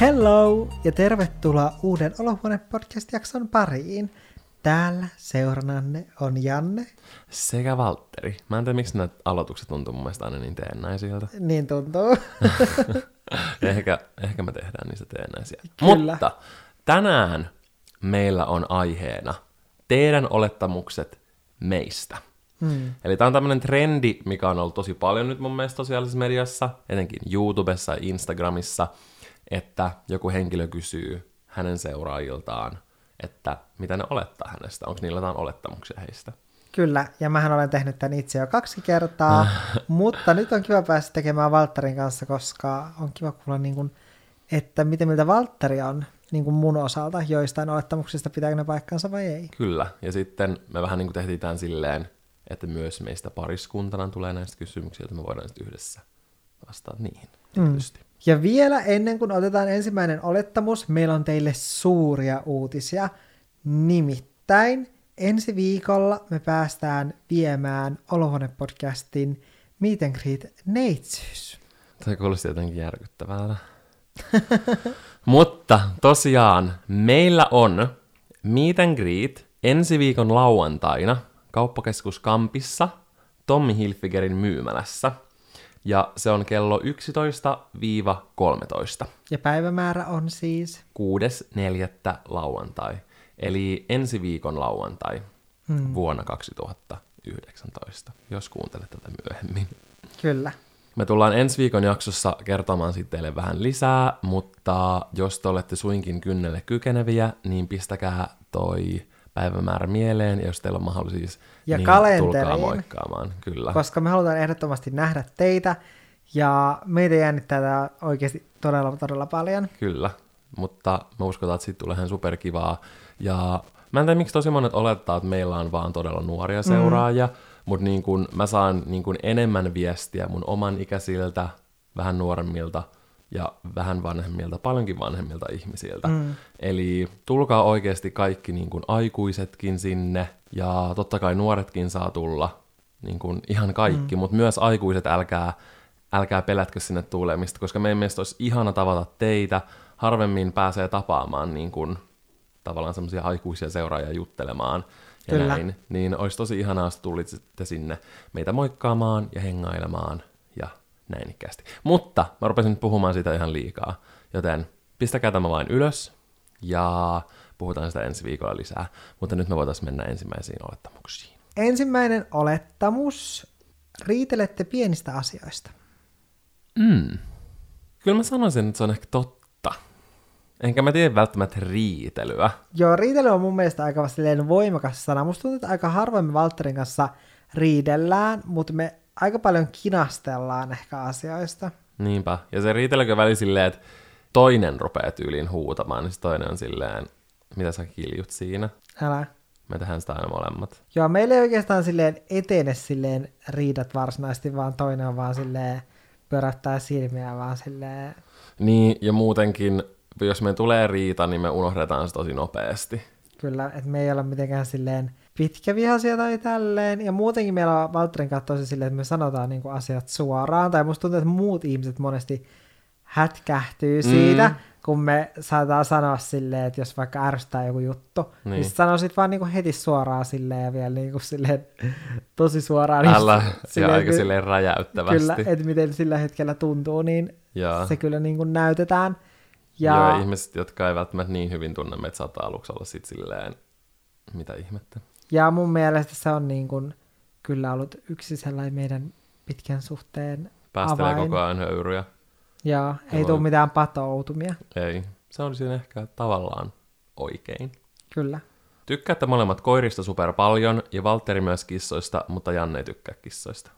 Hello ja tervetuloa uuden Olohuone podcast-jakson pariin. Täällä seurannanne on Janne. Sekä Valtteri. Mä en tiedä, miksi nämä aloitukset tuntuu mun mielestä aina niin teennäisiltä. Niin tuntuu. ehkä, ehkä me tehdään niistä teennäisiä. Kyllä. Mutta tänään meillä on aiheena teidän olettamukset meistä. Hmm. Eli tämä on tämmöinen trendi, mikä on ollut tosi paljon nyt mun mielestä sosiaalisessa mediassa, etenkin YouTubessa ja Instagramissa, että joku henkilö kysyy hänen seuraajiltaan, että mitä ne olettaa hänestä, onko niillä jotain olettamuksia heistä. Kyllä, ja mähän olen tehnyt tämän itse jo kaksi kertaa, mutta nyt on kiva päästä tekemään Valtterin kanssa, koska on kiva kuulla, niin kuin, että miten miltä Valtteri on niin kuin mun osalta joistain olettamuksista, pitääkö ne paikkansa vai ei. Kyllä, ja sitten me vähän niin kuin tehtiin tämän silleen, että myös meistä pariskuntana tulee näistä kysymyksiä, että me voidaan sitten yhdessä vastata niihin. Tietysti. Ja vielä ennen kuin otetaan ensimmäinen olettamus, meillä on teille suuria uutisia. Nimittäin ensi viikolla me päästään viemään Olohuone-podcastin Meet and Greet neitsyys. Tämä kuulosti jotenkin järkyttävältä. Mutta tosiaan, meillä on Meet and Greet ensi viikon lauantaina kauppakeskus Kampissa Tommi Hilfigerin myymälässä. Ja se on kello 11-13. Ja päivämäärä on siis... 6.4. lauantai. Eli ensi viikon lauantai hmm. vuonna 2019, jos kuuntelet tätä myöhemmin. Kyllä. Me tullaan ensi viikon jaksossa kertomaan sitten teille vähän lisää, mutta jos te olette suinkin kynnelle kykeneviä, niin pistäkää toi päivämäärä mieleen, jos teillä on mahdollisuus, Ja niin kalenteriin. tulkaa moikkaamaan. Kyllä. Koska me halutaan ehdottomasti nähdä teitä, ja meitä jännittää tämä oikeasti todella, todella paljon. Kyllä, mutta mä uskotaan, että siitä tulee ihan superkivaa. Ja mä en tiedä, miksi tosi monet olettaa, että meillä on vaan todella nuoria seuraajia, mm. mutta niin kun mä saan niin kun enemmän viestiä mun oman ikäisiltä, vähän nuoremmilta ja vähän vanhemmilta, paljonkin vanhemmilta ihmisiltä. Mm. Eli tulkaa oikeasti kaikki niin kun aikuisetkin sinne, ja totta kai nuoretkin saa tulla, niin kun ihan kaikki, mm. mutta myös aikuiset älkää älkää pelätkö sinne tulemista, koska meidän mielestä olisi ihana tavata teitä. Harvemmin pääsee tapaamaan niin kuin, tavallaan semmoisia aikuisia seuraajia juttelemaan ja Kyllä. näin. Niin olisi tosi ihanaa, jos tulitte sinne meitä moikkaamaan ja hengailemaan ja näin ikkästi. Mutta mä rupesin nyt puhumaan siitä ihan liikaa, joten pistäkää tämä vain ylös ja puhutaan sitä ensi viikolla lisää. Mutta nyt me voitaisiin mennä ensimmäisiin olettamuksiin. Ensimmäinen olettamus. Riitelette pienistä asioista. Mm. Kyllä mä sanoisin, että se on ehkä totta. Enkä mä tiedä välttämättä riitelyä. Joo, riitely on mun mielestä aika voimakas sana. Musta tuntuu, että aika harvoin me Valtterin kanssa riidellään, mutta me aika paljon kinastellaan ehkä asioista. Niinpä. Ja se riitelykö väli silleen, että toinen rupeaa tyyliin huutamaan, niin toinen on silleen, mitä sä kiljut siinä. Älä. Me tehdään sitä aina molemmat. Joo, meillä ei oikeastaan silleen etene silleen riidat varsinaisesti, vaan toinen on vaan silleen pyöräyttää silmiä vaan silleen. Niin, ja muutenkin, jos me tulee riita, niin me unohdetaan se tosi nopeasti. Kyllä, että me ei olla mitenkään silleen pitkävihaisia tai tälleen. Ja muutenkin meillä on Valtterin kanssa tosi silleen, että me sanotaan niinku asiat suoraan. Tai musta tuntuu, että muut ihmiset monesti hätkähtyy siitä, mm. kun me saadaan sanoa silleen, että jos vaikka ärsyttää joku juttu, niin, Niin. niin sit sanoo sit vaan niinku heti suoraan silleen ja vielä niinku silleen tosi suoraan. Älä, niin ja silleen, aika silleen räjäyttävästi. Kyllä, että miten sillä hetkellä tuntuu, niin Joo. se kyllä niin kuin näytetään. Ja... Joo, ihmiset, jotka ei välttämättä niin hyvin tunne meitä, saattaa aluksi olla sit silleen, mitä ihmettä. Ja mun mielestä se on niin kuin kyllä ollut yksi sellainen meidän pitkän suhteen Päästelee avain. koko ajan höyryjä. Ja ei voi- tule mitään patoutumia, Ei. Se on siinä ehkä tavallaan oikein. kyllä. Tykkäätte molemmat koirista super paljon ja Valtteri myös kissoista, mutta Janne ei tykkää kissoista.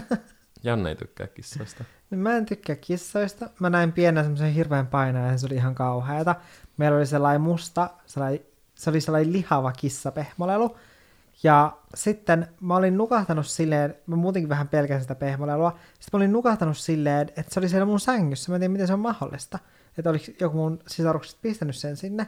Janne ei tykkää kissoista. Niin Mä en tykkää kissoista. Mä näin pienen semmoisen hirveän painajan ja se oli ihan kauheata. Meillä oli sellainen musta, sellainen, se oli sellainen lihava kissapehmolelu. Ja sitten mä olin nukahtanut silleen, mä muutenkin vähän pelkään sitä pehmolelua. Sitten mä olin nukahtanut silleen, että se oli siellä mun sängyssä. Mä en tiedä, miten se on mahdollista. Että oliko joku mun sisarukset pistänyt sen sinne.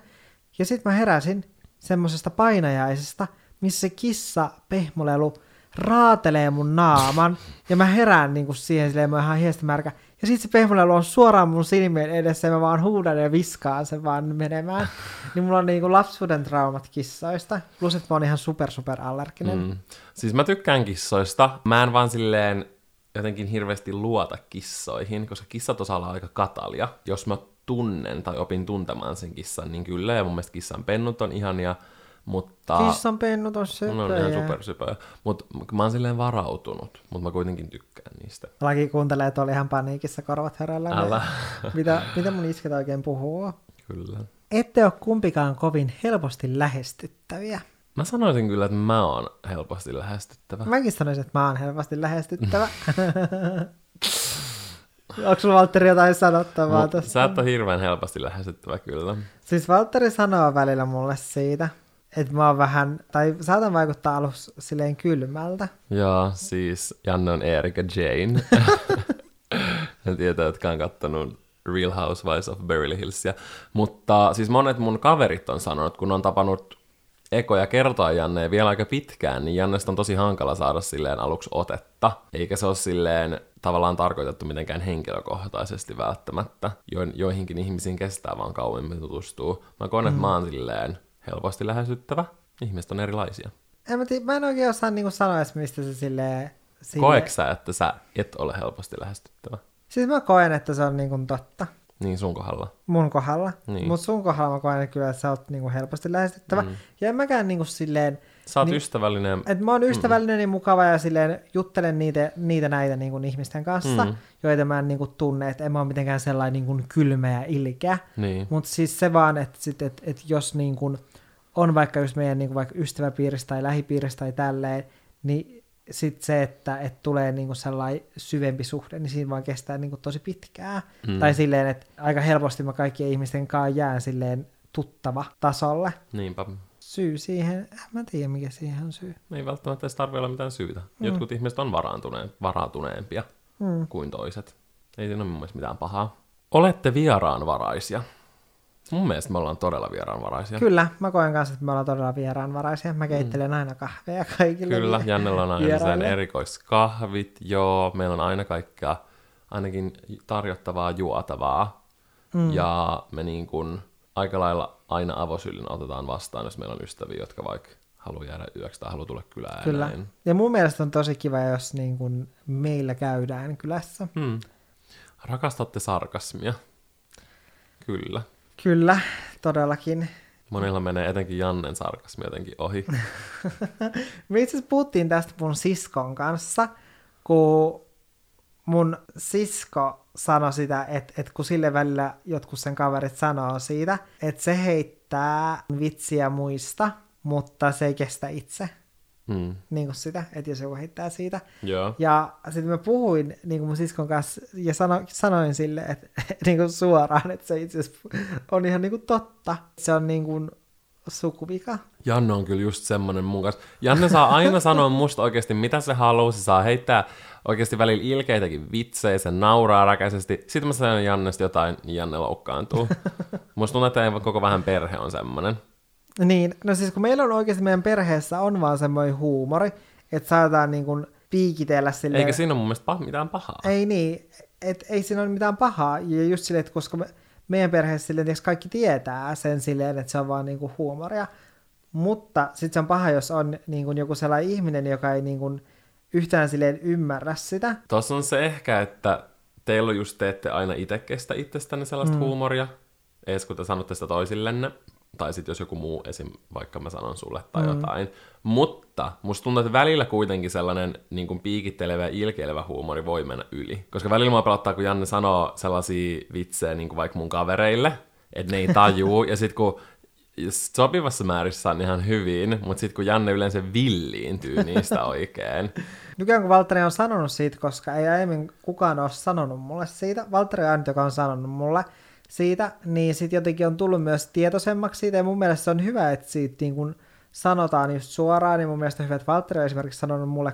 Ja sitten mä heräsin semmoisesta painajaisesta, missä se kissa pehmolelu raatelee mun naaman, ja mä herään niinku siihen silleen, mä oon ihan hiestä märkä, Ja sitten se pehmolelu on suoraan mun silmien edessä ja mä vaan huudan ja viskaan sen vaan menemään. niin mulla on niinku lapsuuden traumat kissoista. Plus, että mä oon ihan super super allerginen. Mm. Siis mä tykkään kissoista. Mä en vaan silleen jotenkin hirveästi luota kissoihin, koska kissat osaa olla aika katalia. Jos mä tunnen tai opin tuntemaan sen kissan, niin kyllä. Ja mun mielestä kissan pennut on ihania. Mutta... Kissan pennut on söpöjä. No, on ihan supersypöjä. Mutta mä oon silleen varautunut, mutta mä kuitenkin tykkään niistä. Laki kuuntelee, että oli ihan paniikissa korvat herällä. Älä. mitä, mitä mun isket oikein puhuu? Kyllä. Ette ole kumpikaan kovin helposti lähestyttäviä. Mä sanoisin kyllä, että mä oon helposti lähestyttävä. Mäkin sanoisin, että mä oon helposti lähestyttävä. Onko sulla Valtteri jotain sanottavaa no, Sä et ole hirveän helposti lähestyttävä kyllä. Siis Valtteri sanoo välillä mulle siitä, että mä oon vähän, tai saatan vaikuttaa alussa silleen kylmältä. Joo, siis Janne on Erika Jane. en tiedä, jotka on kattonut Real Housewives of Beverly Hillsia. Mutta siis monet mun kaverit on sanonut, kun on tapannut ekoja kertoa Janne vielä aika pitkään, niin Jannesta on tosi hankala saada silleen aluksi otetta. Eikä se ole silleen tavallaan tarkoitettu mitenkään henkilökohtaisesti välttämättä. Jo, joihinkin ihmisiin kestää vaan kauemmin tutustuu. Mä koen, mm. että mä oon silleen helposti lähestyttävä. Ihmiset on erilaisia. En mä, tii, mä en oikein osaa niinku sanoa edes, mistä se silleen... Sille... Koeksä, että sä et ole helposti lähestyttävä? Siis mä koen, että se on niinku totta. Niin sun kohdalla. Mun kohdalla. Niin. Mutta sun kohdalla mä koen kyllä, että sä oot niinku helposti lähestyttävä. Mm. Ja en mäkään niinku silleen... Sä oot niin, ystävällinen. Et mä oon ystävällinen mm. ja mukava ja silleen juttelen niitä, niitä näitä niinku ihmisten kanssa, mm. joita mä en niinku tunne, että en mä ole mitenkään sellainen niinku kylmä ja ilkeä. Niin. Mutta siis se vaan, että sit, et, et jos niinku on vaikka just meidän niinku vaikka ystäväpiirissä tai lähipiirissä tai tälleen, niin sitten se, että, että tulee niinku sellainen syvempi suhde, niin siinä vaan kestää niinku tosi pitkään. Mm. Tai silleen, että aika helposti mä kaikkien ihmisten kanssa jään silleen tuttava tasolle. Niinpä. Syy siihen, en mä tiedä mikä siihen on syy. Ei välttämättä edes tarvitse olla mitään syytä. Mm. Jotkut ihmiset on varautuneempia mm. kuin toiset. Ei siinä ole mun mielestä mitään pahaa. Olette vieraanvaraisia. Mun mielestä me ollaan todella vieraanvaraisia. Kyllä, mä koen kanssa, että me ollaan todella vieraanvaraisia. Mä keittelen mm. aina kahveja kaikille. Kyllä, Jannella on aina sen erikoiskahvit, joo. Meillä on aina kaikkea, ainakin tarjottavaa juotavaa. Mm. Ja me niin kuin aika lailla aina avosyllin otetaan vastaan, jos meillä on ystäviä, jotka vaikka haluaa jäädä yöksi tai haluaa tulla kylään. Kyllä. Ja, näin. ja mun mielestä on tosi kiva, jos niin kuin meillä käydään kylässä. Hmm. Rakastatte sarkasmia. Kyllä. Kyllä, todellakin. Monilla menee etenkin Jannen sarkasmi jotenkin ohi. Me itse asiassa puhuttiin tästä mun siskon kanssa, kun mun sisko sanoi sitä, että, että kun sille välillä jotkut sen kaverit sanoo siitä, että se heittää vitsiä muista, mutta se ei kestä itse. Mm. Niin kuin sitä, että jos joku heittää siitä. Joo. Ja sitten mä puhuin niin kuin mun siskon kanssa ja sano, sanoin sille että, niin kuin suoraan, että se itse asiassa on ihan niin kuin totta. Se on niin kuin sukuvika. Janne on kyllä just semmoinen mun kanssa. Janne saa aina sanoa musta oikeasti mitä se haluaa. Se saa heittää oikeasti välillä ilkeitäkin vitsejä, se nauraa räkäisesti. Sitten mä sanon Jannesta jotain, niin Janne loukkaantuu. musta tuntuu, että koko vähän perhe on semmoinen. Niin, no siis kun meillä on oikeasti meidän perheessä on vaan semmoinen huumori, että saadaan niin kuin piikitellä silleen... Eikä siinä ole mun mielestä mitään pahaa. Ei niin, et ei siinä ole mitään pahaa. Ja just silleen, että koska me, meidän perheessä silleen, että kaikki tietää sen silleen, että se on vaan niin kuin huumoria. Mutta sitten se on paha, jos on niin kuin joku sellainen ihminen, joka ei niin kuin yhtään silleen ymmärrä sitä. Tuossa on se ehkä, että teillä just teette aina itse kestä itsestänne sellaista mm. huumoria, edes kun te sanotte sitä toisillenne tai sitten jos joku muu esim. vaikka mä sanon sulle tai mm. jotain. Mutta musta tuntuu, että välillä kuitenkin sellainen niin kuin piikittelevä ja ilkeilevä huumori voi mennä yli. Koska välillä mua pelottaa, kun Janne sanoo sellaisia vitsejä niin kuin vaikka mun kavereille, että ne ei tajuu, ja sitten kun sopivassa määrissä on ihan hyvin, mutta sitten kun Janne yleensä villiintyy niistä oikein. Nykyään kun Valtteri on sanonut siitä, koska ei aiemmin kukaan ole sanonut mulle siitä, Valtteri on ainut, joka on sanonut mulle, siitä, niin sitten jotenkin on tullut myös tietoisemmaksi siitä, ja mun mielestä se on hyvä, että siitä niin kun sanotaan just suoraan, niin mun mielestä on hyvä, että Valtteri on esimerkiksi sanonut mulle,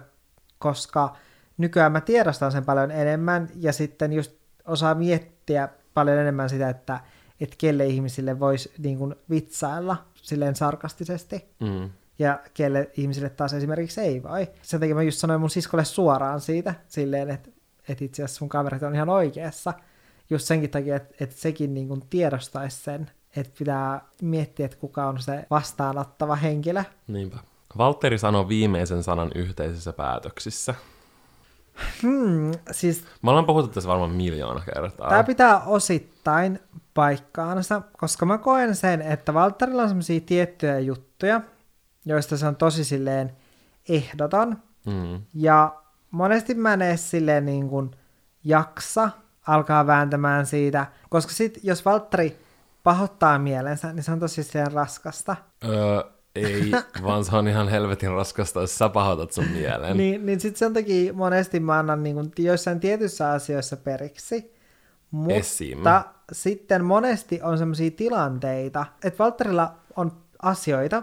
koska nykyään mä tiedostan sen paljon enemmän, ja sitten just osaa miettiä paljon enemmän sitä, että, että kelle ihmisille voisi niin kun vitsailla silleen sarkastisesti. Mm. Ja kelle ihmisille taas esimerkiksi ei voi. Sen takia mä just sanoin mun siskolle suoraan siitä, silleen, että että itse asiassa sun kaverit on ihan oikeassa. Just senkin takia, että, että sekin niin kuin tiedostaisi sen, että pitää miettiä, että kuka on se vastaanottava henkilö. Niinpä. Valtteri sanoi viimeisen sanan yhteisissä päätöksissä. Hmm, siis Me ollaan puhuttu tässä varmaan miljoona kertaa. Tämä pitää osittain paikkaansa, koska mä koen sen, että Valtterilla on semmoisia tiettyjä juttuja, joista se on tosi silleen ehdoton. Mm. Ja monesti mä en edes silleen niin kuin jaksa alkaa vääntämään siitä, koska sit jos Valtteri pahoittaa mielensä, niin se on tosi raskasta. Öö, ei, vaan se on ihan helvetin raskasta, jos sä pahoitat sun mielen. Niin, niin sitten sen takia monesti mä annan niin kuin joissain tietyissä asioissa periksi. Mutta Esim. sitten monesti on sellaisia tilanteita, että Valtterilla on asioita,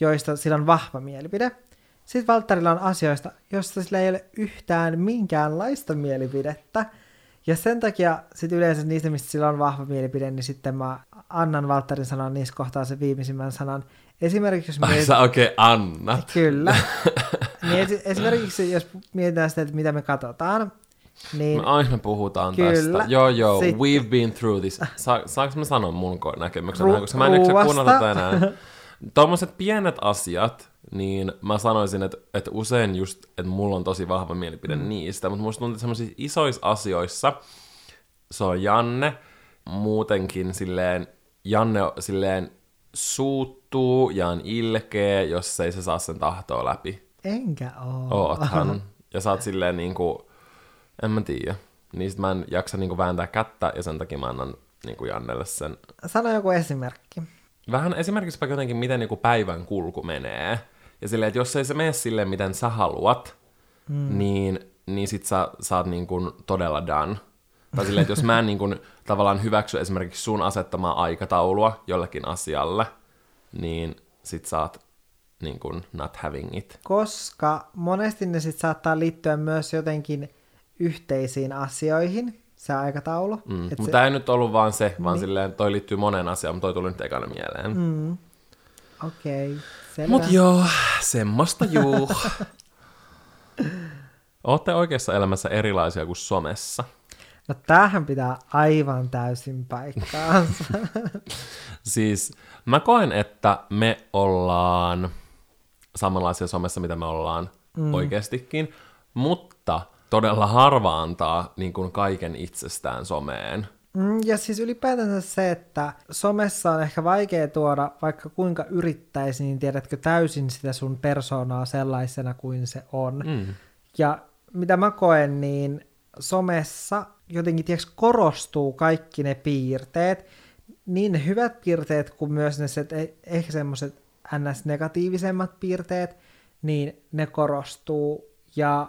joista sillä on vahva mielipide. Sitten Valtterilla on asioista, joista sillä ei ole yhtään minkäänlaista mielipidettä. Ja sen takia sitten yleensä niistä, mistä sillä on vahva mielipide, niin sitten mä annan Valtterin sanoa niissä kohtaa sen viimeisimmän sanan. Esimerkiksi jos mietit- sä oikein annat. Kyllä. niin esi- esimerkiksi jos mietitään sitä, että mitä me katsotaan, niin Me aina puhutaan Kyllä. tästä. Joo, joo, Sitten- we've been through this. Sa- saanko mä sanoa mun näkemyksen, Ru- koska mä en kuunnella tätä enää. Tuommoiset pienet asiat, niin mä sanoisin, että, että usein just, että mulla on tosi vahva mielipide mm. niistä, mutta musta tuntuu, että semmoisissa isoissa asioissa se on Janne, muutenkin silleen, Janne silleen suuttuu ja on ilkeä, jos ei se saa sen tahtoa läpi. enkä oo. Oothan. Ja sä oot silleen niinku, en mä tiedä. Niistä mä en jaksa niinku vääntää kättä ja sen takia mä annan niinku Jannelle sen. Sano joku esimerkki. Vähän esimerkiksi jotenkin, miten niinku päivän kulku menee. Ja silleen, että jos ei se mene silleen, miten sä haluat, mm. niin, niin sit sä saat niinku todella done. Tai silleen, että jos mä en niinku tavallaan hyväksy esimerkiksi sun asettamaa aikataulua jollekin asialle, niin sit sä oot niinku not having it. Koska monesti ne sit saattaa liittyä myös jotenkin yhteisiin asioihin, se aikataulu. Mm. Et Mutta se, tämä ei nyt ollut vaan se, vaan niin. silleen, toi liittyy moneen asiaan, mutta toi tuli nyt ekana mieleen. Mm. Okei, okay, selvä. Mut joo, semmoista juu. Ootte oikeassa elämässä erilaisia kuin somessa. No tämähän pitää aivan täysin paikkaansa. Siis mä koen, että me ollaan samanlaisia somessa, mitä me ollaan mm. oikeastikin, mutta todella harva antaa niin kuin kaiken itsestään someen. Mm, Ja siis ylipäätänsä se, että somessa on ehkä vaikea tuoda, vaikka kuinka yrittäisi, niin tiedätkö täysin sitä sun persoonaa sellaisena kuin se on. Mm. Ja mitä mä koen, niin somessa jotenkin tiedätkö, korostuu kaikki ne piirteet, niin ne hyvät piirteet kuin myös ne set, ehkä semmoiset ns-negatiivisemmat piirteet, niin ne korostuu. Ja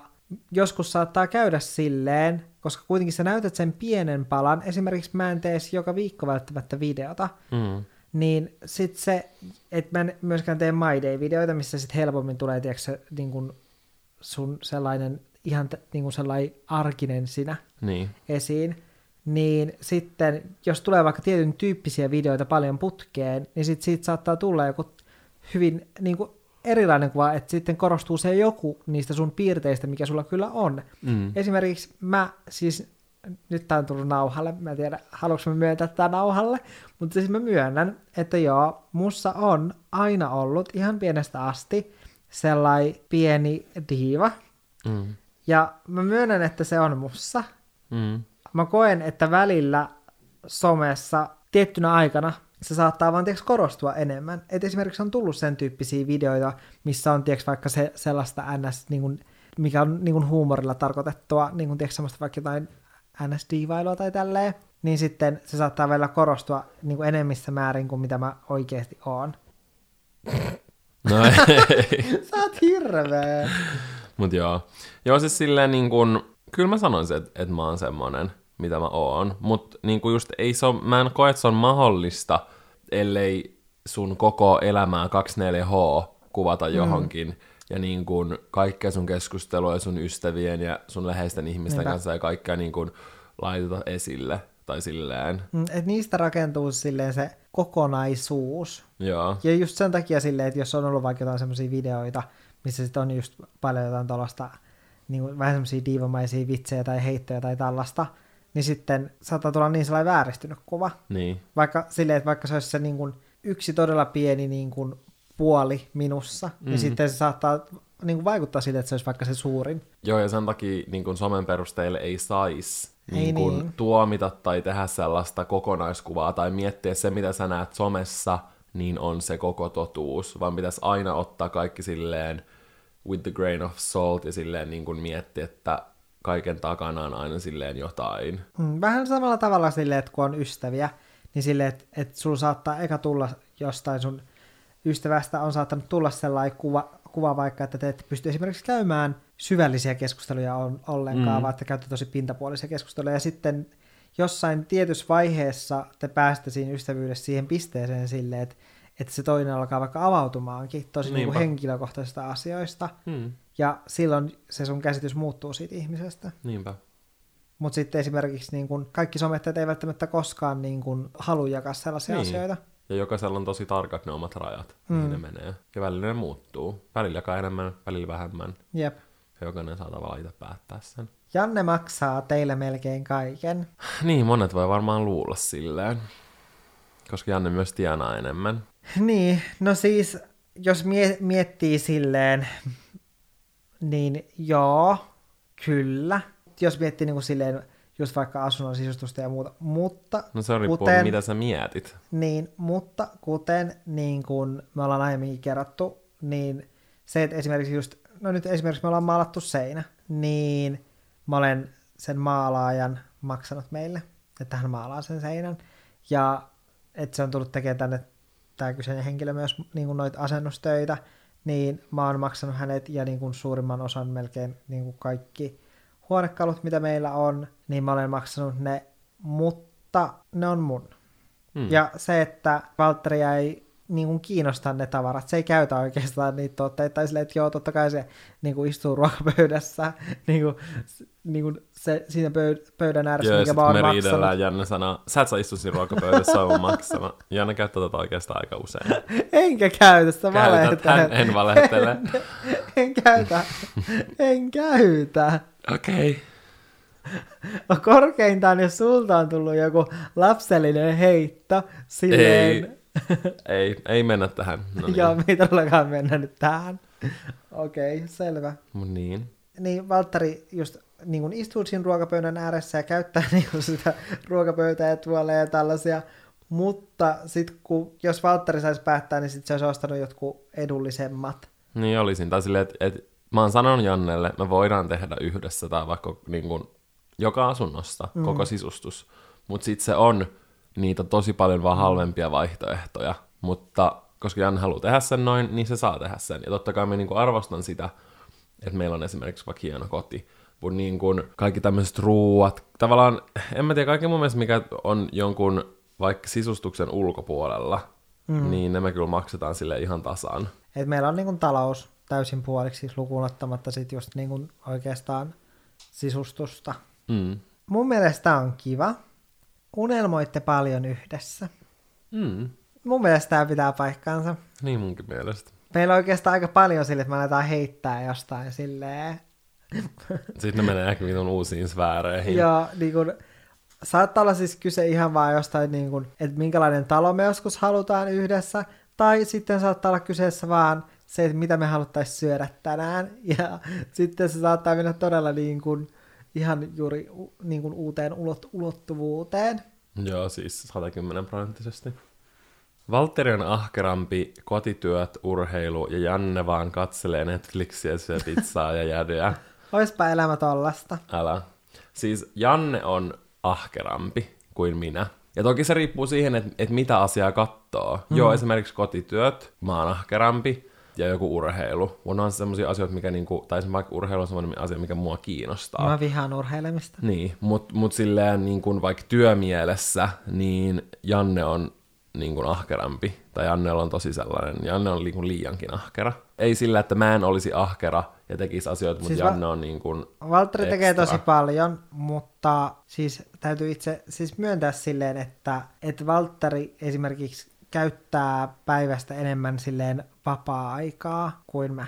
joskus saattaa käydä silleen, koska kuitenkin sä näytät sen pienen palan, esimerkiksi mä en tee joka viikko välttämättä videota, Mm. niin sit se, että mä en myöskään tee My Day-videoita, missä sit helpommin tulee, tiedätkö, se, niin kun sun sellainen ihan niin kun sellainen arkinen sinä Niin. esiin, niin sitten jos tulee vaikka tietyn tyyppisiä videoita paljon putkeen, niin sit siitä saattaa tulla joku hyvin niin kuin erilainen kuva, että sitten korostuu se joku niistä sun piirteistä, mikä sulla kyllä on. Mm. Esimerkiksi mä siis, nyt tää on tullut nauhalle, mä en tiedä, haluanko mä myöntää tää nauhalle, mutta siis mä myönnän, että joo, mussa on aina ollut ihan pienestä asti sellainen pieni diiva, Mm. ja mä myönnän, että se on mussa. Mm. Mä koen, että välillä somessa tiettynä aikana se saattaa vaan tiiäks, korostua enemmän. Et esimerkiksi on tullut sen tyyppisiä videoita, missä on tiiäks, vaikka se sellaista ns, niin kuin, mikä on niin kuin huumorilla tarkoitettua, niin kuin, tiiäks, semmoista vaikka jotain ns-diivailua tai tälleen, niin sitten se saattaa välillä korostua niin kuin enemmissä määrin kuin mitä mä oikeasti oon. No ei. Sä oot hirveä. Mut joo. Joo, siis silleen niin kun, kyllä mä sanoisin, että, että mä oon semmonen, mitä mä oon. Mut niin just ei se on, mä en koe, että se on mahdollista, ellei sun koko elämää 24H kuvata johonkin. Mm. Ja niin kun kaikkea sun keskustelua ja sun ystävien ja sun läheisten ihmisten Niinpä. kanssa ja kaikkea niin kun laiteta esille. Tai silleen. Mm, Et niistä rakentuu silleen se kokonaisuus. Joo. Ja just sen takia silleen, että jos on ollut vaikka jotain semmoisia videoita, missä sitten on just paljon jotain tuollaista niin kuin, vähän semmoisia diivamaisia vitsejä tai heittoja tai tällaista, niin sitten saattaa tulla niin sellainen vääristynyt kuva. Niin. Vaikka silleen, että vaikka se olisi se niin kuin, yksi todella pieni niin kuin, puoli minussa, mm-hmm. niin sitten se saattaa niin kuin, vaikuttaa siltä, että se olisi vaikka se suurin. Joo, ja sen takia niin kuin somen perusteille ei saisi niin kuin, niin. tuomita tai tehdä sellaista kokonaiskuvaa tai miettiä se, mitä sä näet somessa, niin on se koko totuus, vaan pitäisi aina ottaa kaikki silleen with the grain of salt ja silleen niin kuin miettiä, että kaiken takana on aina silleen jotain. Mm, Vähän samalla tavalla silleen, että kun on ystäviä, niin silleen, että, että sulla saattaa eka tulla jostain sun ystävästä on saattanut tulla sellainen kuva, kuva vaikka, että te ette pysty esimerkiksi käymään syvällisiä keskusteluja on, ollenkaan, Mm. mm. vaan että käytte tosi pintapuolisia keskusteluja. Ja sitten jossain tietyssä vaiheessa te pääsette siinä ystävyydessä siihen pisteeseen silleen, että, että se toinen alkaa vaikka avautumaankin tosi niin kuin henkilökohtaisista asioista. Hmm. Ja silloin se sun käsitys muuttuu siitä ihmisestä. Niinpä. Mutta sitten esimerkiksi niin kun, kaikki somettajat ei välttämättä koskaan niin kun, halua jakaa sellaisia Niin. asioita. Ja jokaisella on tosi tarkat ne omat rajat, mm. mihin ne menee. Ja välillä ne muuttuu. Välillä kai enemmän, välillä vähemmän. Jep. Ja jokainen saa tavallaan itse päättää sen. Janne maksaa teille melkein kaiken. Niin, monet voi varmaan luulla silleen. Koska Janne myös tienaa enemmän. Niin, no siis, jos mie- miettii silleen, niin joo, kyllä. Jos miettii niin kuin silleen, just vaikka asunnon sisustusta ja muuta, mutta No se riippuu, kuten, mitä sä mietit. Niin, mutta kuten niin kuin me ollaan aiemminkin kerrottu, niin se, että esimerkiksi just, no nyt esimerkiksi me ollaan maalattu seinä, niin mä olen sen maalaajan maksanut meille, että hän maalaa sen seinän. Ja että se on tullut tekemään tänne tämä kyseinen henkilö myös niin kuin noita asennustöitä, niin mä oon maksanut hänet ja niin kuin suurimman osan melkein niin kuin kaikki huonekalut, mitä meillä on, niin mä olen maksanut ne, mutta ne on mun. Hmm. Ja se, että Valtteria ei niin kuin kiinnosta ne tavarat, se ei käytä oikeastaan niitä tuotteita, tai silleen, että joo, totta kai se niin kuin istuu ruokapöydässä, niin kuin, niin kuin se, siinä pöyd- pöydän ääressä, Joo, mikä mä oon maksanut. Janne sanoo, sä et saa istua siinä ruokapöydässä, on maksama. Janne käyttää tätä oikeastaan aika usein. Enkä käytä sitä hän valehtelen. en valehtele. en käytä. en käytä. Okei. Korkeintaan, jos sulta on tullut joku lapsellinen heitto, silleen... Ei, ei mennä tähän. No niin. Joo, me ei todellakaan mennä nyt tähän. Okei, okay, selvä. Mut niin. Niin Valtteri just niin kuin istuu siinä ruokapöydän ääressä ja käyttää niin kuin sitä ruokapöytää ja tuoleja ja tällaisia. Mutta sitten kun, jos Valtteri saisi päättää, niin sitten se olisi ostanut jotkut edullisemmat. Niin olisin. Tai silleen, että et, mä oon sanonut Jannelle, me voidaan tehdä yhdessä tai vaikka niin kun, joka asunnossa, mm. koko sisustus. Mutta sitten se on niitä tosi paljon vaan halvempia vaihtoehtoja. Mutta koska Janne haluaa tehdä sen noin, niin se saa tehdä sen. Ja totta kai mä niin arvostan sitä, että meillä on esimerkiksi vaikka hieno koti. Mutta niin kun kaikki tämmöiset ruuat, tavallaan, en mä tiedä, kaikki mun mielestä, mikä on jonkun vaikka sisustuksen ulkopuolella, mm. niin ne me kyllä maksetaan sille ihan tasan. Et meillä on niin kuin talous täysin puoliksi siis lukuun ottamatta sit just niin kuin oikeastaan sisustusta. Mm. Mun mielestä on kiva. Unelmoitte paljon yhdessä. Mm. Mun mielestä tämä pitää paikkaansa. Niin munkin mielestä. Meillä on oikeastaan aika paljon sille, että me aletaan heittää jostain silleen. Sitten ne menee ehkä vitun uusiin sfääreihin. Ja niin kun, saattaa olla siis kyse ihan vaan jostain, niin kun, että minkälainen talo me joskus halutaan yhdessä, tai sitten saattaa olla kyseessä vaan se, että mitä me haluttaisiin syödä tänään, ja sitten se saattaa mennä todella niin kun, ihan juuri niin kun uuteen ulot, ulottuvuuteen. Joo, siis 110 prosenttisesti. Valtteri on ahkerampi, kotityöt, urheilu ja Janne vaan katselee Netflixiä, syö pizzaa ja jädyä. Oispa elämä tollasta. Älä. Siis Janne on ahkerampi kuin minä. Ja toki se riippuu siihen, että, että mitä asiaa katsoo. Mm. Joo, esimerkiksi kotityöt, mä oon ahkerampi, ja joku urheilu. Mun on sellaisia asioita, mikä niinku, tai vaikka urheilu on sellainen asia, mikä mua kiinnostaa. Mä vihaan urheilemista. Niin, mutta mut silleen niin kun vaikka työmielessä, niin Janne on niin kun ahkerampi. Tai Jannella on tosi sellainen, Janne on niin kun liiankin ahkera. Ei sillä, että mä en olisi ahkera ja tekisi asioita, mutta Siis siis va- Janne on niin kun Valtteri tekee extra. tosi paljon, mutta siis täytyy itse siis myöntää silleen, että, että Valtteri esimerkiksi käyttää päivästä enemmän silleen vapaa-aikaa kuin mä.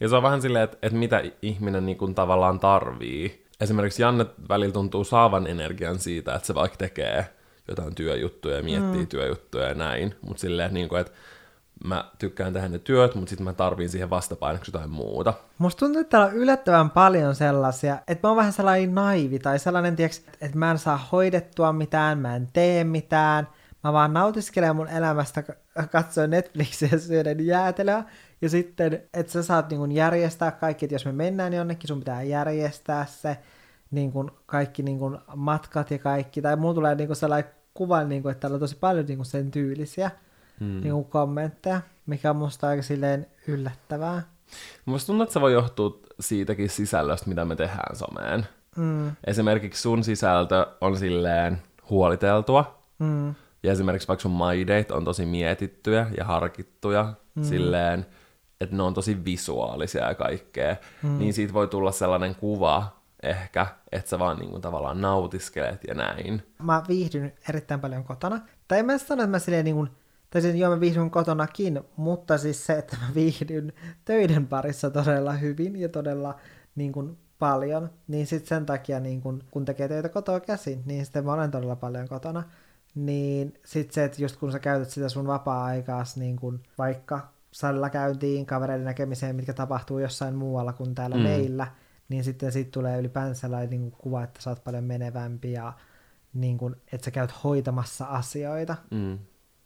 Ja se on vähän silleen, että, että mitä ihminen niin kuin tavallaan tarvii. Esimerkiksi Janne välillä tuntuu saavan energian siitä, että se vaikka tekee jotain työjuttuja ja miettii mm. työjuttuja ja näin. Mutta silleen, niin kuin, että mä tykkään tehdä ne työt, mutta sitten mä tarviin siihen vastapainoksi jotain muuta. Musta tuntuu, että täällä on yllättävän paljon sellaisia, että mä oon vähän sellainen naivi tai sellainen, tiiäks, että mä en saa hoidettua mitään, mä en tee mitään, mä vaan nautiskelen mun elämästä, katsoin Netflixiä ja syöden jäätelöä, ja sitten, että sä saat niin kun järjestää kaikki, että jos me mennään jonnekin, sun pitää järjestää se, niin kun kaikki niin kun matkat ja kaikki, tai mulla tulee niin kun sellainen kuva, niin kun, että täällä on tosi paljon niin kun sen tyylisiä hmm. niin kun kommentteja, mikä on musta aika silleen yllättävää. Musta tuntuu, että se voi johtua siitäkin sisällöstä, mitä me tehdään someen. Mm. Esimerkiksi sun sisältö on silleen huoliteltua, mm. Ja esimerkiksi vaikka sun maideit on tosi mietittyjä ja harkittuja, mm. silleen, että ne on tosi visuaalisia ja kaikkea, mm. niin siitä voi tulla sellainen kuva ehkä, että sä vaan niin kuin tavallaan nautiskelet ja näin. Mä viihdyn erittäin paljon kotona. Tai mä sano, että mä silleen niin kuin, tai siis joo mä viihdyn kotonakin, mutta siis se, että mä viihdyn töiden parissa todella hyvin ja todella niin kuin paljon, niin sitten sen takia niin kun, kun tekee töitä kotoa käsin, niin sitten mä olen todella paljon kotona. Niin sitten se, että just kun sä käytät sitä sun vapaa-aikaas niin kun vaikka salilla käyntiin, kavereiden näkemiseen, mitkä tapahtuu jossain muualla kuin täällä mm. meillä, niin sitten siitä tulee ylipäänsä sellainen niin kuin kuva, että sä oot paljon menevämpi ja niin kuin, että sä käyt hoitamassa asioita. Mm.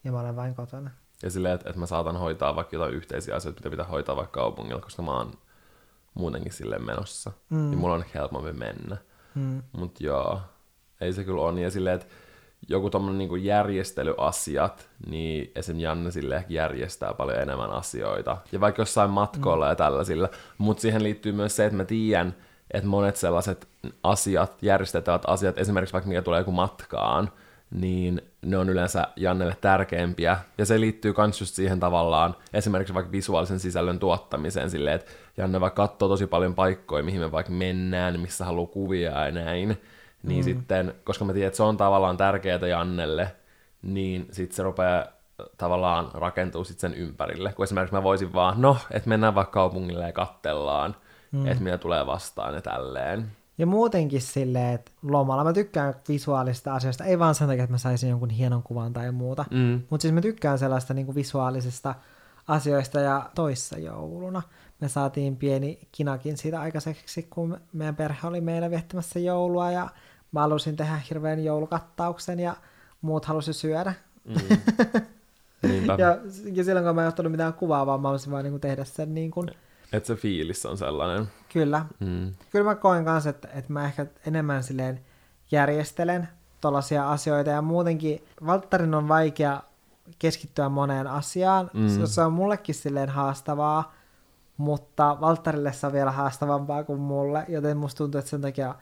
Ja mä olen vain kotona. Ja silleen, että, että mä saatan hoitaa vaikka jotain yhteisiä asioita, mitä pitää hoitaa vaikka kaupungilla, koska mä oon muutenkin silleen menossa. Mm. Niin mulla on helpompi mennä. Mm. Mut joo, ei se kyllä ole. Ja silleen, että joku tommonen niinku järjestelyasiat, niin esim. Janne sille ehkä järjestää paljon enemmän asioita. Ja vaikka jossain matkoilla mm. ja tällaisilla. Mutta siihen liittyy myös se, että mä tiedän, että monet sellaiset asiat, järjestettävät asiat, esimerkiksi vaikka mikä tulee joku matkaan, niin ne on yleensä Jannelle tärkeimpiä. Ja se liittyy myös just siihen tavallaan, esimerkiksi vaikka visuaalisen sisällön tuottamiseen, silleen, että Janne vaikka katsoo tosi paljon paikkoja, mihin me vaikka mennään, missä haluaa kuvia ja näin, niin mm. sitten, koska mä tiedän, että se on tavallaan tärkeää Jannelle, niin sitten se rupeaa tavallaan rakentuu sitten sen ympärille. Kun esimerkiksi mä voisin vaan, no, että mennään vaikka kaupungille ja kattellaan, mm. että mitä tulee vastaan ja tälleen. Ja muutenkin silleen, että lomalla mä tykkään visuaalista asioista, ei vaan sen takia, että mä saisin jonkun hienon kuvan tai muuta, mm. mutta siis mä tykkään sellaista niin kuin visuaalisista asioista ja toissa jouluna me saatiin pieni kinakin siitä aikaiseksi, kun meidän perhe oli meillä viettämässä joulua ja mä halusin tehdä hirveän joulukattauksen ja muut halusi syödä. Mm. ja, ja silloin kun mä en ottanut mitään kuvaa, vaan mä halusin vaan niin tehdä sen niin kuin... Että se fiilis on sellainen. Kyllä. Mm. Kyllä mä koen kanssa, että, että mä ehkä enemmän silleen järjestelen tuollaisia asioita ja muutenkin Valttarin on vaikea keskittyä moneen asiaan. Mm. Se on mullekin silleen haastavaa, mutta Valttarille se on vielä haastavampaa kuin mulle, joten musta tuntuu, että sen takia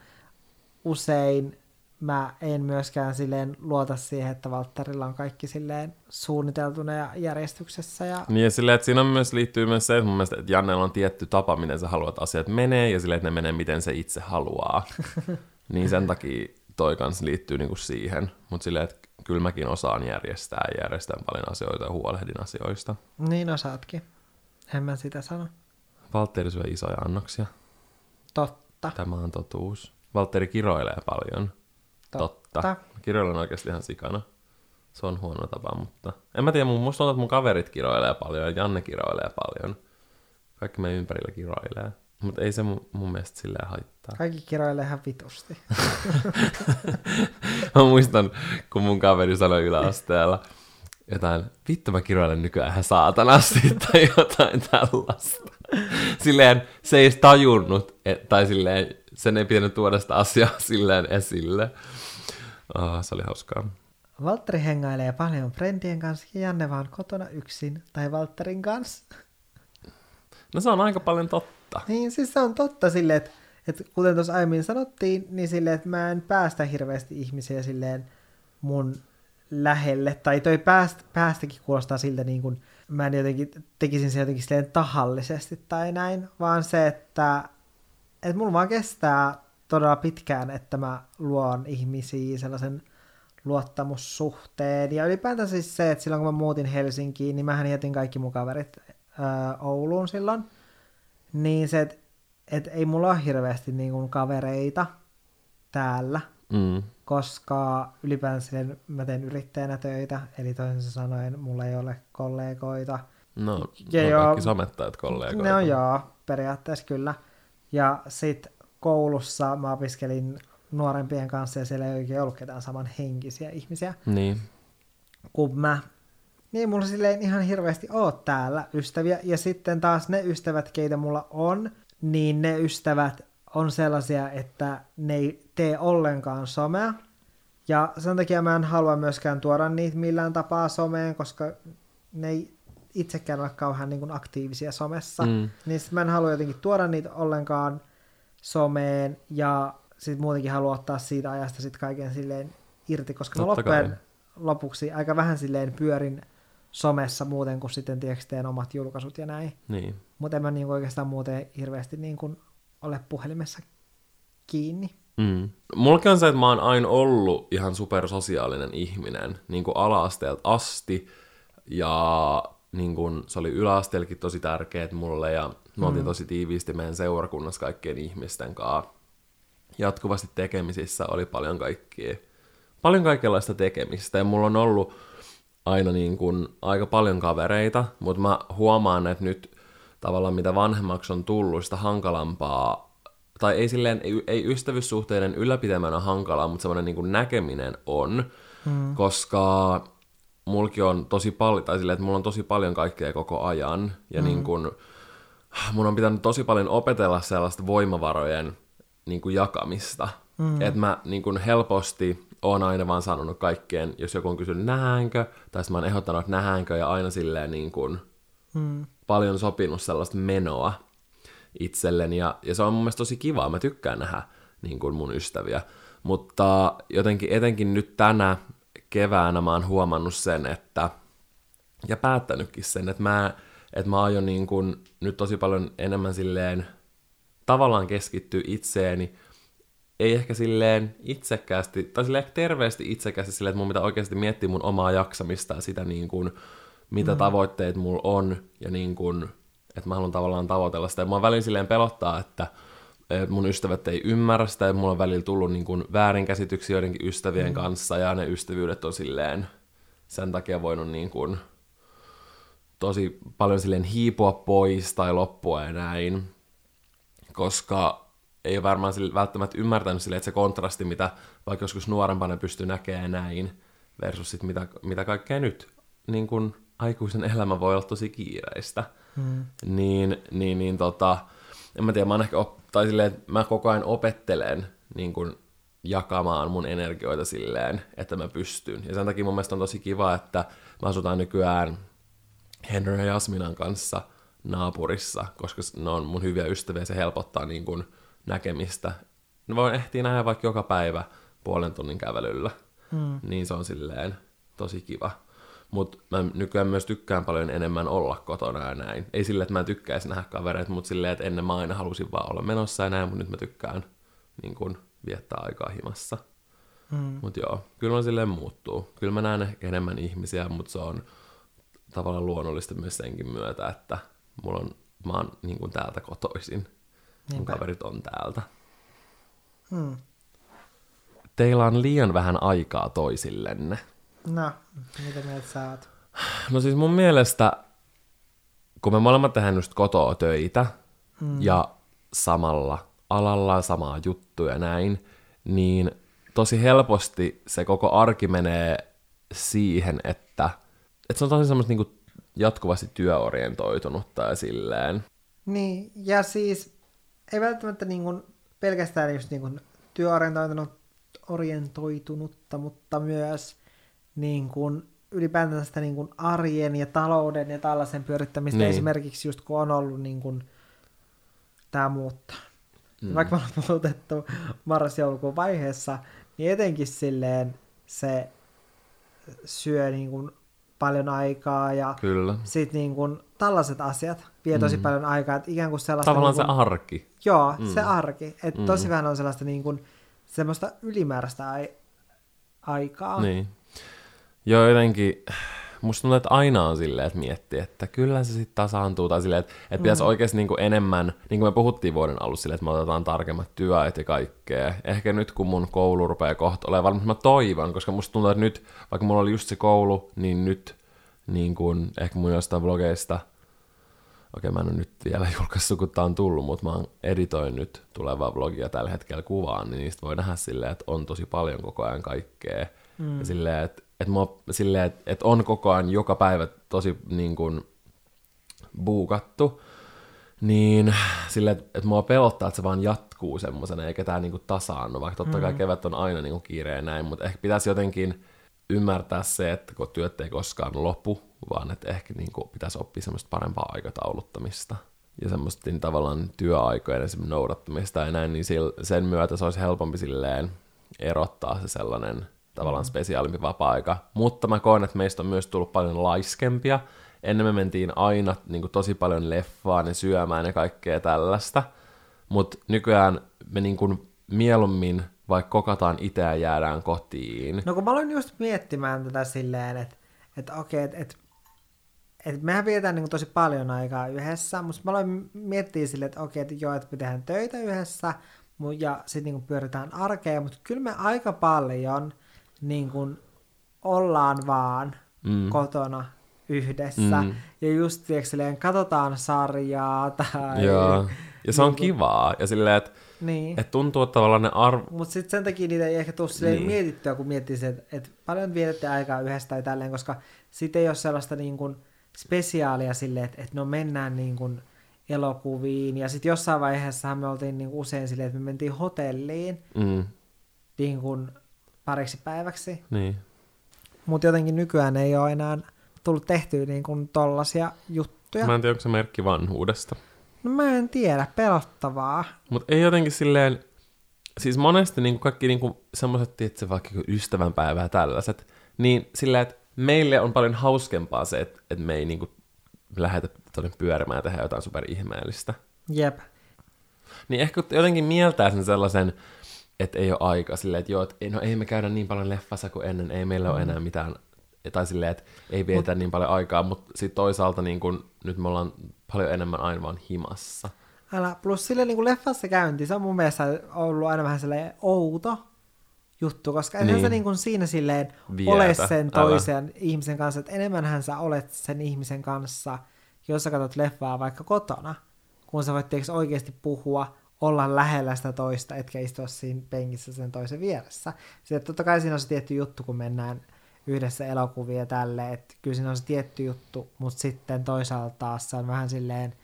usein mä en myöskään silleen luota siihen, että Valttarilla on kaikki silleen suunniteltuna ja järjestyksessä. Ja... Niin ja silleen, että siinä on myös, liittyy myös se, että mun mielestä, että Jannella on tietty tapa, miten sä haluat asiat menee, ja silleen, että ne menee miten se itse haluaa. niin sen takia toi kanssa liittyy niinku siihen. Mutta silleen, että kyllä mäkin osaan järjestää ja järjestän paljon asioita ja huolehdin asioista. Niin osaatkin. En mä sitä sano. Valtteri syö isoja annoksia. Totta. Tämä on totuus. Valtteri kiroilee paljon. Totta. Totta. Kiroilen oikeasti ihan sikana. Se on huono tapa, mutta... En mä tiedä, mun, musta on, että mun kaverit kiroilee paljon ja Janne kiroilee paljon. Kaikki meidän ympärillä kiroilee. Mutta ei se mun, mun mielestä silleen haittaa. Kaikki kiroilee ihan vitusti. mä muistan, kun mun kaveri sanoi yläasteella, jotain, vittu mä kiroilen nykyään ihan saatanasti tai jotain tällaista. silleen se ei edes tajunnut, et, tai silleen sen ei pitänyt tuoda sitä asiaa silleen esille. Oh, se oli hauskaa. Valtteri hengailee paljon friendien kanssa ja Janne vaan kotona yksin tai Valtterin kanssa. No se on aika paljon totta. Niin, siis se on totta silleen, että, että kuten tuossa aiemmin sanottiin, niin silleen, että mä en päästä hirveästi ihmisiä silleen mun lähelle, tai toi päästä, päästäkin kuulostaa siltä niin kuin, mä en jotenkin tekisin se jotenkin silleen tahallisesti tai näin, vaan se, että, että mulla vaan kestää todella pitkään, että mä luon ihmisiä sellaisen luottamussuhteen. Ja ylipäätään siis se, että silloin kun mä muutin Helsinkiin, niin mähän jätin kaikki mun kaverit ää, Ouluun silloin. niin se, että et ei mulla ole hirveästi niin kuin kavereita täällä, Mm. koska ylipäänsä mä teen yrittäjänä töitä, eli toisin sanoen mulla ei ole kollegoita. No, Ja no joo. kaikki somettajat kollegoita. Ne on joo, periaatteessa kyllä. Ja sitten koulussa mä opiskelin nuorempien kanssa ja siellä ei oikein ollut ketään samanhenkisiä ihmisiä Niin. kuin mä. Niin mulla silleen ihan hirveästi oo täällä ystäviä. Ja sitten taas ne ystävät, keitä mulla on, niin ne ystävät on sellaisia, että ne ei tee ollenkaan somea. Ja sen takia mä en halua myöskään tuoda niitä millään tapaa someen, koska ne ei itsekään ole kauhean niin kuin aktiivisia somessa. Mm. Niin sit mä en halua jotenkin tuoda niitä ollenkaan someen ja sitten muutenkin haluan ottaa siitä ajasta sit kaiken silleen irti, koska mä loppujen kai. lopuksi aika vähän silleen pyörin somessa muuten kuin sitten tiedätkö, teen omat julkaisut ja näin. Niin. Mutta en mä niin oikeastaan muuten hirveästi niin kuin ole puhelimessa kiinni. Mm. Mullakin on se, että mä oon aina ollut ihan supersosiaalinen ihminen, niin kuin ala-asteelta asti, ja niin kuin, se oli yläasteellakin tosi tärkeet mulle, ja me oltiin tosi tiiviisti meidän seurakunnassa kaikkien ihmisten kanssa. Jatkuvasti tekemisissä oli paljon kaikkia, paljon kaikenlaista tekemistä, ja mulla on ollut aina niin kuin aika paljon kavereita, mutta mä huomaan, että nyt tavallaan mitä vanhemmaksi on tullut, sitä hankalampaa, tai ei silleen, ei, ei ystävyyssuhteiden ylläpitämään hankalaa, mutta semmoinen niin näkeminen on, mm. koska mulki on tosi paljon, tai silleen, että mulla on tosi paljon kaikkea koko ajan, ja mm. niin kuin, mun on pitänyt tosi paljon opetella sellaista voimavarojen niin kuin jakamista. Mm. Että mä niin kuin helposti oon aina vaan sanonut kaikkeen, jos joku on kysynyt nähäänkö, tai sitten mä oon ehdottanut, että nähäänkö, ja aina silleen niin kuin Mm. paljon sopinut sellaista menoa itselleni, ja, ja se on mun mielestä tosi kivaa, mä tykkään nähdä niin kuin mun ystäviä. Mutta jotenkin etenkin nyt tänä keväänä mä oon huomannut sen, että ja päättänytkin sen, että mä, että mä aion niin kuin nyt tosi paljon enemmän silleen tavallaan keskittyä itseeni, ei ehkä silleen itsekkäästi, tai silleen ehkä terveesti itsekkäästi silleen, että mun pitää oikeasti miettiä mun omaa jaksamista ja sitä niin kuin, mitä mm. tavoitteet mulla on, ja niin kuin, että mä haluan tavallaan tavoitella sitä. Ja mua välillä silleen pelottaa, että mun ystävät ei ymmärrä sitä, ja mulla on välillä tullut niin kuin väärinkäsityksiä joidenkin ystävien mm. kanssa, ja ne ystävyydet on silleen sen takia voinut niin kuin, tosi paljon silleen hiipua pois tai loppua ja näin, koska ei ole varmaan sille, välttämättä ymmärtänyt sille, että se kontrasti, mitä vaikka joskus nuorempana pystyy näkemään näin, versus sit mitä, mitä kaikkea nyt, niin kun aikuisen elämä voi olla tosi kiireistä, Mm. niin, niin, niin tota, en mä tiedä, mä oon ehkä, op, tai silleen, että mä koko ajan opettelen niin kun jakamaan mun energioita silleen, että mä pystyn. Ja sen takia mun mielestä on tosi kiva, että mä asutaan nykyään Henry ja Jasminan kanssa naapurissa, koska ne on mun hyviä ystäviä ja se helpottaa niin kun näkemistä. Ne voi ehtiä nähdä vaikka joka päivä puolen tunnin kävelyllä. Mm. Niin se on silleen tosi kiva. Mutta mä nykyään myös tykkään paljon enemmän olla kotona ja näin. Ei silleen, että mä en tykkäisi nähdä kavereita, mutta silleen, että ennen mä aina halusin vaan olla menossa ja näin, mutta nyt mä tykkään niin kun, viettää aikaa himassa. Mm. Mutta joo, kyllä on silleen muuttuu. Kyllä mä näen enemmän ihmisiä, mutta se on tavallaan luonnollista myös senkin myötä, että mulla on, mä oon niin kuin täältä kotoisin. Mun Niinpä. kaverit on täältä. Mm. Teillä on liian vähän aikaa toisillenne. No, mitä mieltä sä oot? No siis mun mielestä, kun me molemmat tehdään just kotoa töitä mm. ja samalla alalla samaa juttuja ja näin, niin tosi helposti se koko arki menee siihen, että, että se on tosi semmoista niinku jatkuvasti työorientoitunutta ja silleen. Niin, ja siis ei välttämättä niin kuin pelkästään just niin kuin työorientoitunut, orientoitunutta, mutta myös niin kuin ylipäätään sitä niin kuin arjen ja talouden ja tällaisen pyörittämistä. Niin. Esimerkiksi just kun on ollut niin kuin tämä muutto. Mm. Vaikka me ollaan muutettu marras-joulukuun vaiheessa, niin etenkin silleen se syö niin kuin paljon aikaa ja sitten niin kuin tällaiset asiat vie tosi mm. paljon aikaa, että ikään kuin sellaista... Tavallaan niin se kuin, arki. Joo, mm. se arki. Että mm. tosi vähän on sellaista niin kuin, semmoista ylimääräistä ai- aikaa. Niin. Joo, jotenkin musta tuntuu, että aina on silleen, että miettii, että kyllä se sitten tasaantuu, tai silleen, että, että pitäisi mm. oikeasti niin kuin enemmän, niin kuin me puhuttiin vuoden alussa silleen, että me otetaan tarkemmat työajat ja kaikkea. Ehkä nyt, kun mun koulu rupeaa kohta olemaan, mutta mä toivon, koska musta tuntuu, että nyt, vaikka mulla oli just se koulu, niin nyt niin kuin, ehkä mun jostain vlogeista, okei mä en ole nyt vielä julkaissut, kun tää on tullut, mutta mä editoin nyt tulevaa vlogia tällä hetkellä kuvaan, niin niistä voi nähdä silleen, että on tosi paljon koko ajan kaikkea. Mm. Ja silleen, että että, mua, silleen, että, että on koko ajan joka päivä tosi niin kuin, buukattu, niin silleen, että, että mua pelottaa, että se vaan jatkuu semmoisena, eikä tämä niin tasaannu, vaikka totta kai mm. kevät on aina niin kiire ja näin, mutta ehkä pitäisi jotenkin ymmärtää se, että kun työt ei koskaan lopu, vaan että ehkä niin kuin pitäisi oppia semmoista parempaa aikatauluttamista ja semmoista niin tavallaan työaikojen noudattamista ja näin, niin sen myötä se olisi helpompi silleen erottaa se sellainen tavallaan spesiaalimpi vapaa-aika. Mutta mä koen, että meistä on myös tullut paljon laiskempia. Ennen me mentiin aina niin kuin, tosi paljon leffaan ja syömään ja kaikkea tällaista. Mutta nykyään me niin kuin, mieluummin vaikka kokataan itse ja jäädään kotiin. No kun mä aloin just miettimään tätä silleen, että, että okei, että, että, että mehän vietetään niin tosi paljon aikaa yhdessä, mutta mä aloin miettiä silleen, että okei, että joo, että me tehdään töitä yhdessä, ja sitten niin pyöritään arkea, mutta kyllä me aika paljon niin kuin ollaan vaan mm. kotona yhdessä. Mm. Ja just silleen, katsotaan sarjaa tai... Joo. Ja se on niin kivaa. Ja silleen, että niin. et tuntuu, että tavallaan ne arvo... Mutta sitten sen takia niitä ei ehkä tule niin. mietittyä, kun miettii se, että, että paljon vietätte aikaa yhdessä tai tälleen, koska sitten ei ole sellaista niin kuin spesiaalia silleen, että, että no mennään niin kuin elokuviin. Ja sitten jossain vaiheessa me oltiin niin usein silleen, että me mentiin hotelliin mm. niin kuin pariksi päiväksi. Niin. Mutta jotenkin nykyään ei ole enää tullut tehtyä niin kuin tollasia juttuja. Mä en tiedä, onko se merkki vanhuudesta. No mä en tiedä, pelottavaa. Mutta ei jotenkin silleen, siis monesti niin kuin kaikki niin kuin semmoiset, tietysti vaikka ystävänpäivää ja tällaiset, niin silleen, että meille on paljon hauskempaa se, että, että me ei niin kuin lähetä tuonne pyörimään ja tehdä jotain superihmeellistä. Jep. Niin ehkä jotenkin mieltää sen sellaisen, että ei ole aika silleen, että joo, että no ei me käydä niin paljon leffassa kuin ennen, ei meillä mm. ole enää mitään, tai silleen, että ei vietä Mut, niin paljon aikaa, mutta sitten toisaalta niin kun, nyt me ollaan paljon enemmän aina vaan himassa. Älä, plus sille niin kuin leffassa käynti, se on mun mielestä ollut aina vähän sellainen outo juttu, koska niin. se niin kuin siinä silleen Vietä. ole sen toisen Älä. ihmisen kanssa, että enemmänhän sä olet sen ihmisen kanssa, jos sä katsot leffaa vaikka kotona, kun sä voit oikeasti puhua, olla lähellä sitä toista, etkä istua siinä penkissä sen toisen vieressä. Sitten totta kai siinä on se tietty juttu, kun mennään yhdessä elokuvia tälle, että kyllä siinä on se tietty juttu, mutta sitten toisaalta taas se on vähän silleen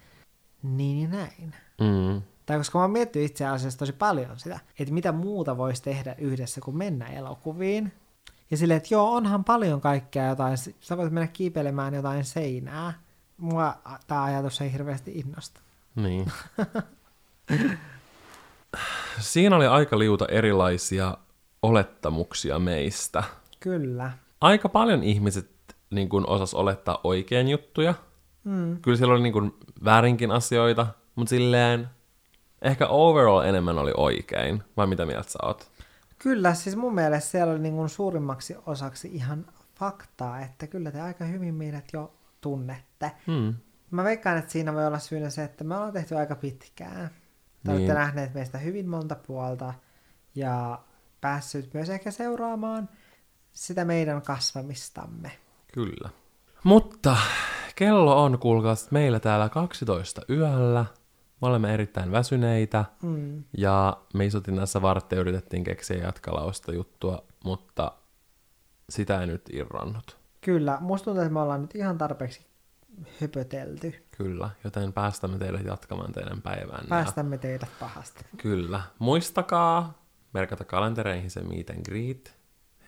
niin ja näin. Mm. Tai koska mä oon miettinyt itse asiassa tosi paljon sitä, että mitä muuta voisi tehdä yhdessä kuin mennä elokuviin. Ja silleen, että joo, onhan paljon kaikkea jotain, sä voit mennä kiipeilemään jotain seinää. Mua tämä ajatus ei hirveästi innosta. Niin. Siinä oli aika liuta erilaisia olettamuksia meistä. Kyllä. Aika paljon ihmiset niin kun osas olettaa oikein juttuja. Mm. Kyllä siellä oli niin kun väärinkin asioita, mutta silleen ehkä overall enemmän oli oikein. Vai mitä mieltä sä oot? Kyllä, siis mun mielestä siellä oli niin kuin suurimmaksi osaksi ihan faktaa, että kyllä te aika hyvin meidät jo tunnette. Hmm. Mä veikkaan, että siinä voi olla syynä se, että me ollaan tehty aika pitkään. Te niin. olette nähneet meistä hyvin monta puolta ja päässyt myös ehkä seuraamaan sitä meidän kasvamistamme. Kyllä. Mutta kello on, kuulkaa, meillä täällä 12 yöllä. Me olemme erittäin väsyneitä mm. ja me istutin tässä vartteja yritettiin keksiä jatkalausta juttua, mutta sitä ei nyt irronnut. Kyllä, musta tuntuu, että me ollaan nyt ihan tarpeeksi höpötelty. Kyllä, joten päästämme teidät jatkamaan teidän päivään. Päästämme teidät pahasti. Kyllä. Muistakaa merkata kalentereihin se meet and greet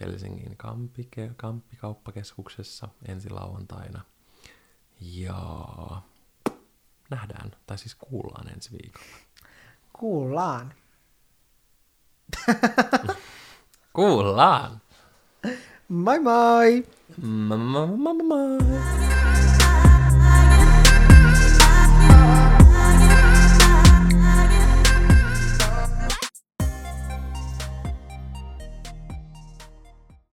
Helsingin Kampike, Kamppikauppakeskuksessa ensi lauantaina. Ja nähdään, tai siis kuullaan ensi viikolla. Kuullaan. kuullaan. Moi moi! Moi moi moi moi!